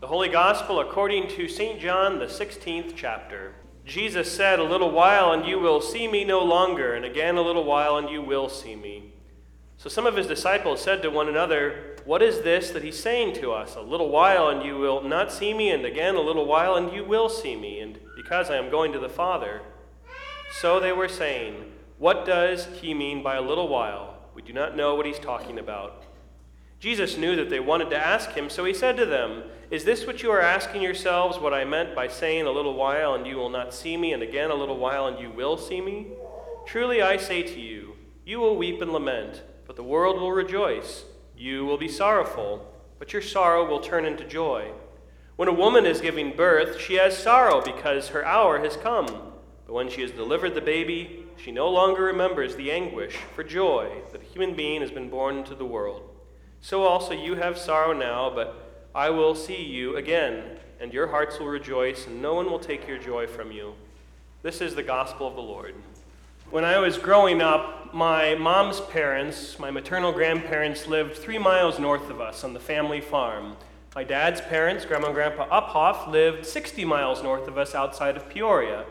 The Holy Gospel according to St. John, the 16th chapter. Jesus said, A little while, and you will see me no longer, and again a little while, and you will see me. So some of his disciples said to one another, What is this that he's saying to us? A little while, and you will not see me, and again a little while, and you will see me, and because I am going to the Father. So they were saying, What does he mean by a little while? We do not know what he's talking about. Jesus knew that they wanted to ask him, so he said to them, Is this what you are asking yourselves, what I meant by saying a little while and you will not see me, and again a little while and you will see me? Truly I say to you, you will weep and lament, but the world will rejoice. You will be sorrowful, but your sorrow will turn into joy. When a woman is giving birth, she has sorrow because her hour has come. But when she has delivered the baby, she no longer remembers the anguish for joy that a human being has been born into the world. So also you have sorrow now, but I will see you again, and your hearts will rejoice, and no one will take your joy from you. This is the gospel of the Lord. When I was growing up, my mom's parents, my maternal grandparents, lived three miles north of us on the family farm. My dad's parents, Grandma and Grandpa Uphoff, lived 60 miles north of us outside of Peoria.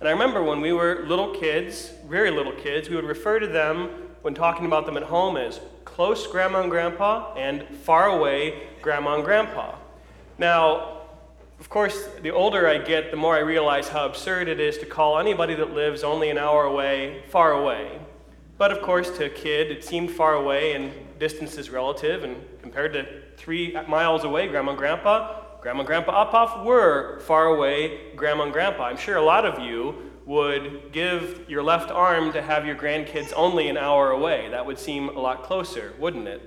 And I remember when we were little kids, very little kids, we would refer to them when talking about them at home as close grandma and grandpa and far away grandma and grandpa. Now, of course, the older I get, the more I realize how absurd it is to call anybody that lives only an hour away far away. But of course, to a kid, it seemed far away, and distance is relative. And compared to three miles away, grandma and grandpa, grandma and grandpa Uphoff were far away grandma and grandpa. I'm sure a lot of you would give your left arm to have your grandkids only an hour away. That would seem a lot closer, wouldn't it?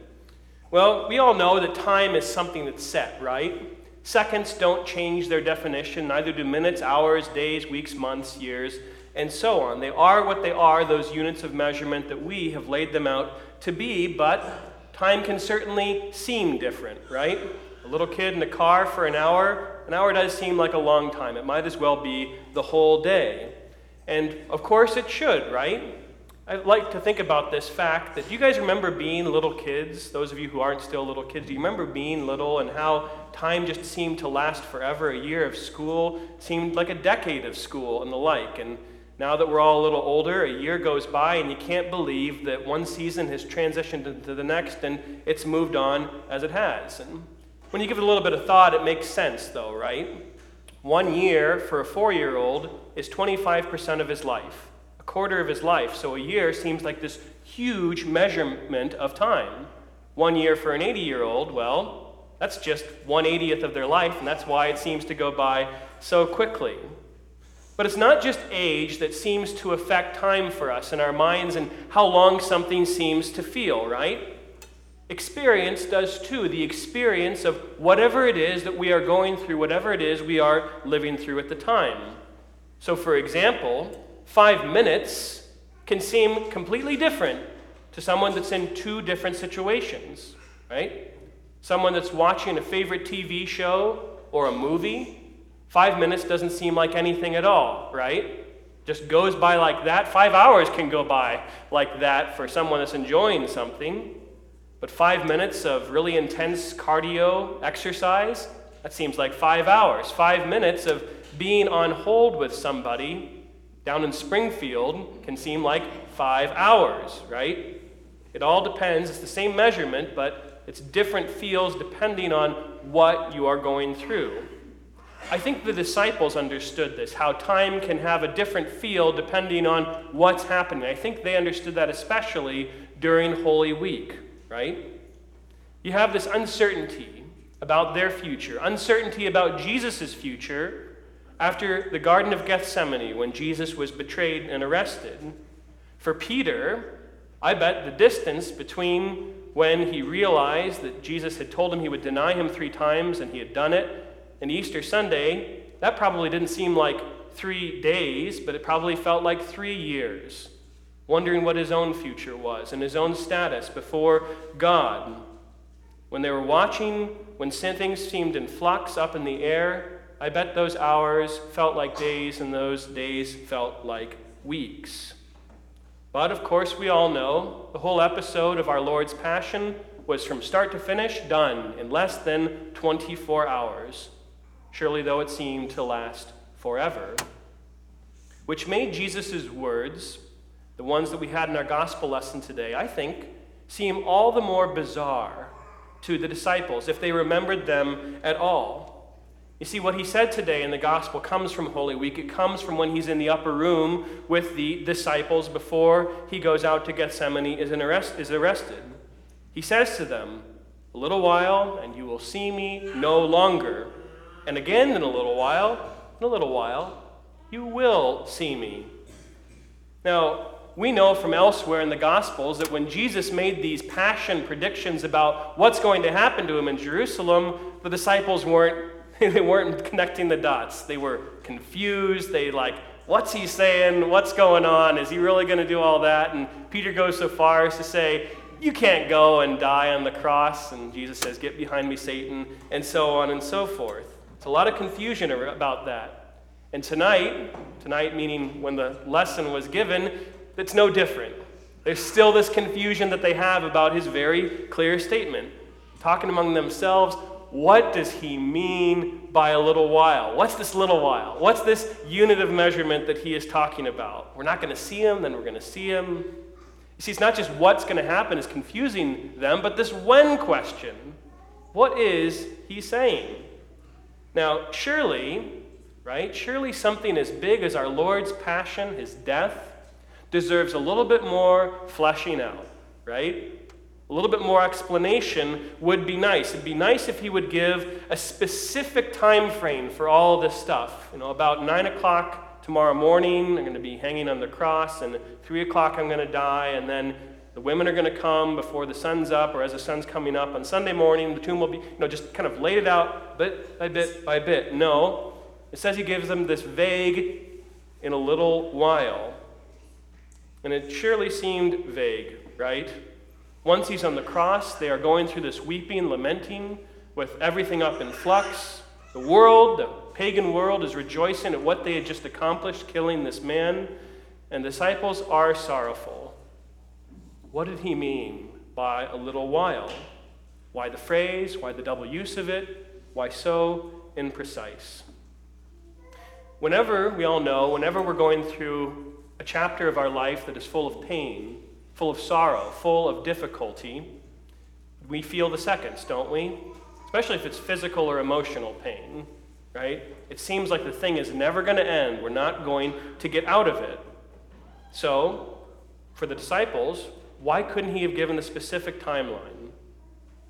Well, we all know that time is something that's set, right? Seconds don't change their definition, neither do minutes, hours, days, weeks, months, years, and so on. They are what they are, those units of measurement that we have laid them out to be, but time can certainly seem different, right? A little kid in a car for an hour, an hour does seem like a long time. It might as well be the whole day. And of course it should, right? I like to think about this fact that do you guys remember being little kids? Those of you who aren't still little kids, do you remember being little and how time just seemed to last forever? A year of school seemed like a decade of school and the like. And now that we're all a little older, a year goes by and you can't believe that one season has transitioned into the next and it's moved on as it has. And when you give it a little bit of thought, it makes sense, though, right? One year for a four year old is 25% of his life, a quarter of his life. So a year seems like this huge measurement of time. One year for an 80 year old, well, that's just 180th of their life, and that's why it seems to go by so quickly. But it's not just age that seems to affect time for us in our minds and how long something seems to feel, right? Experience does too. The experience of whatever it is that we are going through, whatever it is we are living through at the time. So, for example, five minutes can seem completely different to someone that's in two different situations, right? Someone that's watching a favorite TV show or a movie, five minutes doesn't seem like anything at all, right? Just goes by like that. Five hours can go by like that for someone that's enjoying something. But five minutes of really intense cardio exercise, that seems like five hours. Five minutes of being on hold with somebody down in Springfield can seem like five hours, right? It all depends. It's the same measurement, but it's different feels depending on what you are going through. I think the disciples understood this, how time can have a different feel depending on what's happening. I think they understood that especially during Holy Week right? You have this uncertainty about their future, uncertainty about Jesus' future after the Garden of Gethsemane when Jesus was betrayed and arrested. For Peter, I bet the distance between when he realized that Jesus had told him he would deny him three times and he had done it, and Easter Sunday, that probably didn't seem like three days, but it probably felt like three years wondering what his own future was and his own status before God. When they were watching, when things seemed in flux up in the air, I bet those hours felt like days and those days felt like weeks. But of course, we all know the whole episode of our Lord's Passion was from start to finish done in less than 24 hours, surely though it seemed to last forever. Which made Jesus' words, the ones that we had in our gospel lesson today, I think, seem all the more bizarre to the disciples if they remembered them at all. You see, what he said today in the gospel comes from Holy Week. It comes from when he's in the upper room with the disciples before he goes out to Gethsemane is, arrest, is arrested. He says to them, A little while, and you will see me no longer. And again, in a little while, in a little while, you will see me. Now, we know from elsewhere in the Gospels that when Jesus made these passion predictions about what's going to happen to him in Jerusalem, the disciples weren't they weren't connecting the dots. They were confused. They like, what's he saying? What's going on? Is he really going to do all that? And Peter goes so far as to say, you can't go and die on the cross. And Jesus says, get behind me, Satan, and so on and so forth. It's a lot of confusion about that. And tonight, tonight meaning when the lesson was given, it's no different. There's still this confusion that they have about his very clear statement. Talking among themselves, what does he mean by a little while? What's this little while? What's this unit of measurement that he is talking about? We're not going to see him, then we're going to see him. You see, it's not just what's going to happen is confusing them, but this when question. What is he saying? Now, surely, right, surely something as big as our Lord's passion, his death, deserves a little bit more fleshing out, right? A little bit more explanation would be nice. It'd be nice if he would give a specific time frame for all this stuff. You know, about 9 o'clock tomorrow morning, I'm going to be hanging on the cross, and 3 o'clock, I'm going to die, and then the women are going to come before the sun's up or as the sun's coming up on Sunday morning. The tomb will be, you know, just kind of laid it out bit by bit by bit. No. It says he gives them this vague in a little while. And it surely seemed vague, right? Once he's on the cross, they are going through this weeping, lamenting, with everything up in flux. The world, the pagan world, is rejoicing at what they had just accomplished, killing this man, and disciples are sorrowful. What did he mean by a little while? Why the phrase? Why the double use of it? Why so imprecise? Whenever, we all know, whenever we're going through a chapter of our life that is full of pain, full of sorrow, full of difficulty, we feel the seconds, don't we? Especially if it's physical or emotional pain, right? It seems like the thing is never going to end. We're not going to get out of it. So, for the disciples, why couldn't he have given a specific timeline?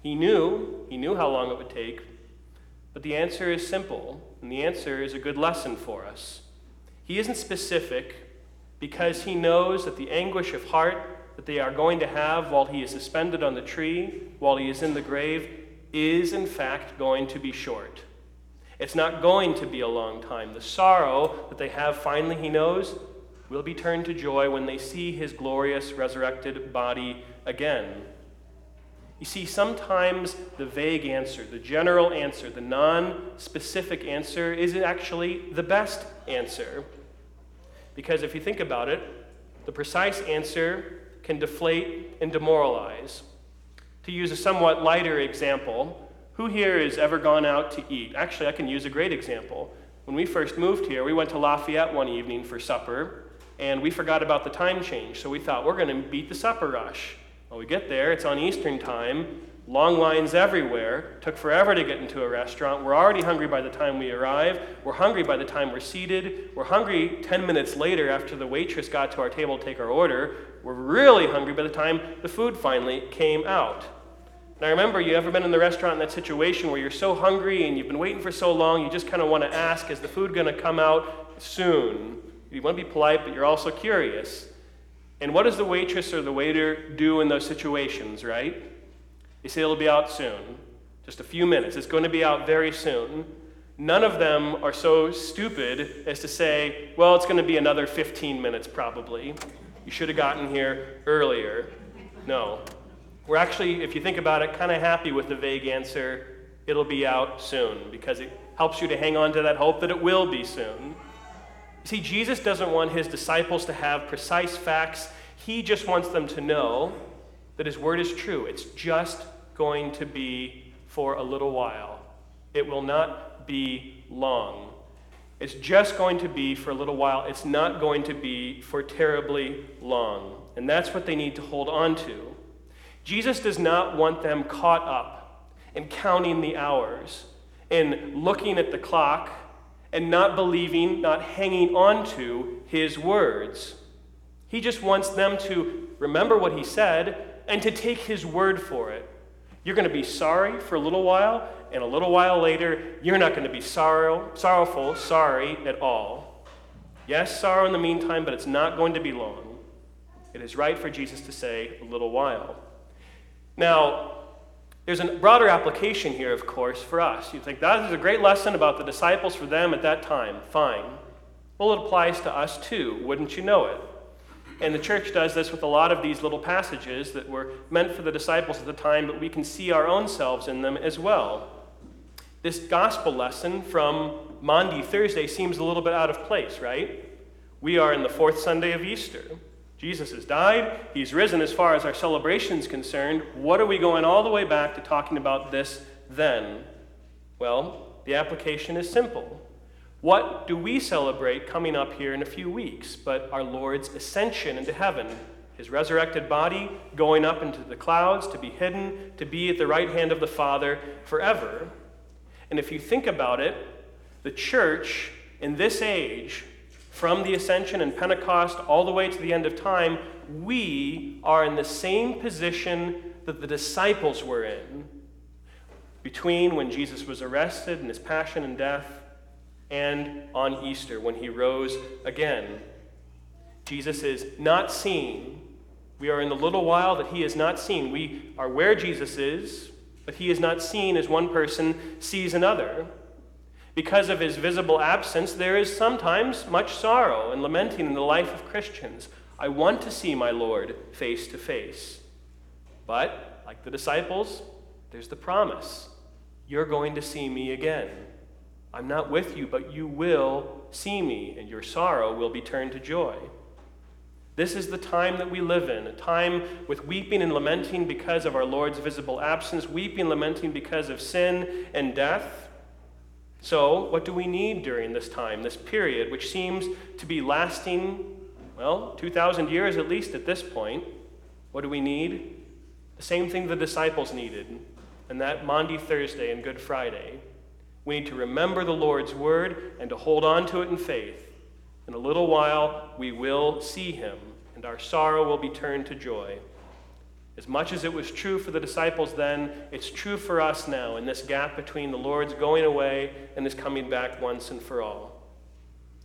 He knew, he knew how long it would take, but the answer is simple, and the answer is a good lesson for us. He isn't specific because he knows that the anguish of heart that they are going to have while he is suspended on the tree, while he is in the grave, is in fact going to be short. It's not going to be a long time. The sorrow that they have finally, he knows, will be turned to joy when they see his glorious resurrected body again. You see, sometimes the vague answer, the general answer, the non specific answer is actually the best answer. Because if you think about it, the precise answer can deflate and demoralize. To use a somewhat lighter example, who here has ever gone out to eat? Actually, I can use a great example. When we first moved here, we went to Lafayette one evening for supper, and we forgot about the time change, so we thought we're going to beat the supper rush. Well, we get there, it's on Eastern time, long lines everywhere, took forever to get into a restaurant. We're already hungry by the time we arrive. We're hungry by the time we're seated. We're hungry 10 minutes later after the waitress got to our table to take our order We're really hungry by the time the food finally came out. I remember you ever been in the restaurant in that situation where you're so hungry and you've been waiting for so long, you just kind of want to ask, is the food going to come out soon? You want to be polite, but you're also curious. And what does the waitress or the waiter do in those situations, right? They say it'll be out soon. Just a few minutes. It's going to be out very soon. None of them are so stupid as to say, well, it's going to be another 15 minutes probably. You should have gotten here earlier. No. We're actually, if you think about it, kind of happy with the vague answer, it'll be out soon, because it helps you to hang on to that hope that it will be soon. See, Jesus doesn't want his disciples to have precise facts. He just wants them to know that his word is true. It's just going to be for a little while. It will not be long. It's just going to be for a little while. It's not going to be for terribly long. And that's what they need to hold on to. Jesus does not want them caught up in counting the hours, in looking at the clock, and not believing, not hanging on to his words. He just wants them to remember what he said and to take his word for it. You're going to be sorry for a little while, and a little while later, you're not going to be sorrow, sorrowful, sorry at all. Yes, sorrow in the meantime, but it's not going to be long. It is right for Jesus to say a little while. Now, there's a broader application here, of course, for us. You think that is a great lesson about the disciples for them at that time. Fine. Well, it applies to us too, wouldn't you know it? And the church does this with a lot of these little passages that were meant for the disciples at the time, but we can see our own selves in them as well. This gospel lesson from Maundy Thursday seems a little bit out of place, right? We are in the fourth Sunday of Easter. Jesus has died, he's risen as far as our celebration is concerned. What are we going all the way back to talking about this then? Well, the application is simple. What do we celebrate coming up here in a few weeks but our Lord's ascension into heaven? His resurrected body going up into the clouds to be hidden, to be at the right hand of the Father forever. And if you think about it, the church in this age, from the ascension and Pentecost all the way to the end of time, we are in the same position that the disciples were in between when Jesus was arrested and his passion and death and on Easter when he rose again. Jesus is not seen. We are in the little while that he is not seen. We are where Jesus is, but he is not seen as one person sees another. Because of his visible absence, there is sometimes much sorrow and lamenting in the life of Christians. I want to see my Lord face to face. But, like the disciples, there's the promise you're going to see me again. I'm not with you, but you will see me, and your sorrow will be turned to joy. This is the time that we live in, a time with weeping and lamenting because of our Lord's visible absence, weeping, lamenting because of sin and death. So, what do we need during this time, this period, which seems to be lasting, well, 2,000 years at least at this point? What do we need? The same thing the disciples needed, and that Maundy Thursday and Good Friday. We need to remember the Lord's word and to hold on to it in faith. In a little while, we will see him, and our sorrow will be turned to joy. As much as it was true for the disciples then, it's true for us now in this gap between the Lord's going away and his coming back once and for all.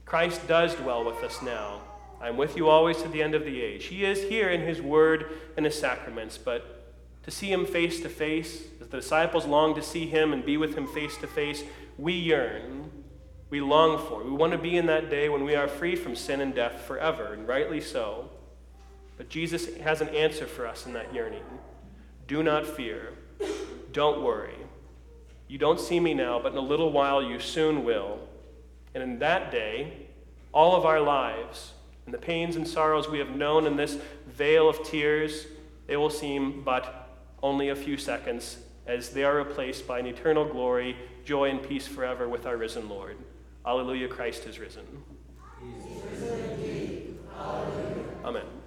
Christ does dwell with us now. I'm with you always to the end of the age. He is here in his word and his sacraments, but to see him face to face, as the disciples long to see him and be with him face to face, we yearn, we long for. We want to be in that day when we are free from sin and death forever, and rightly so. But Jesus has an answer for us in that yearning. Do not fear. Don't worry. You don't see me now, but in a little while you soon will. And in that day, all of our lives and the pains and sorrows we have known in this vale of tears, they will seem but only a few seconds as they are replaced by an eternal glory, joy, and peace forever with our risen Lord. Alleluia, Christ is risen. risen Amen.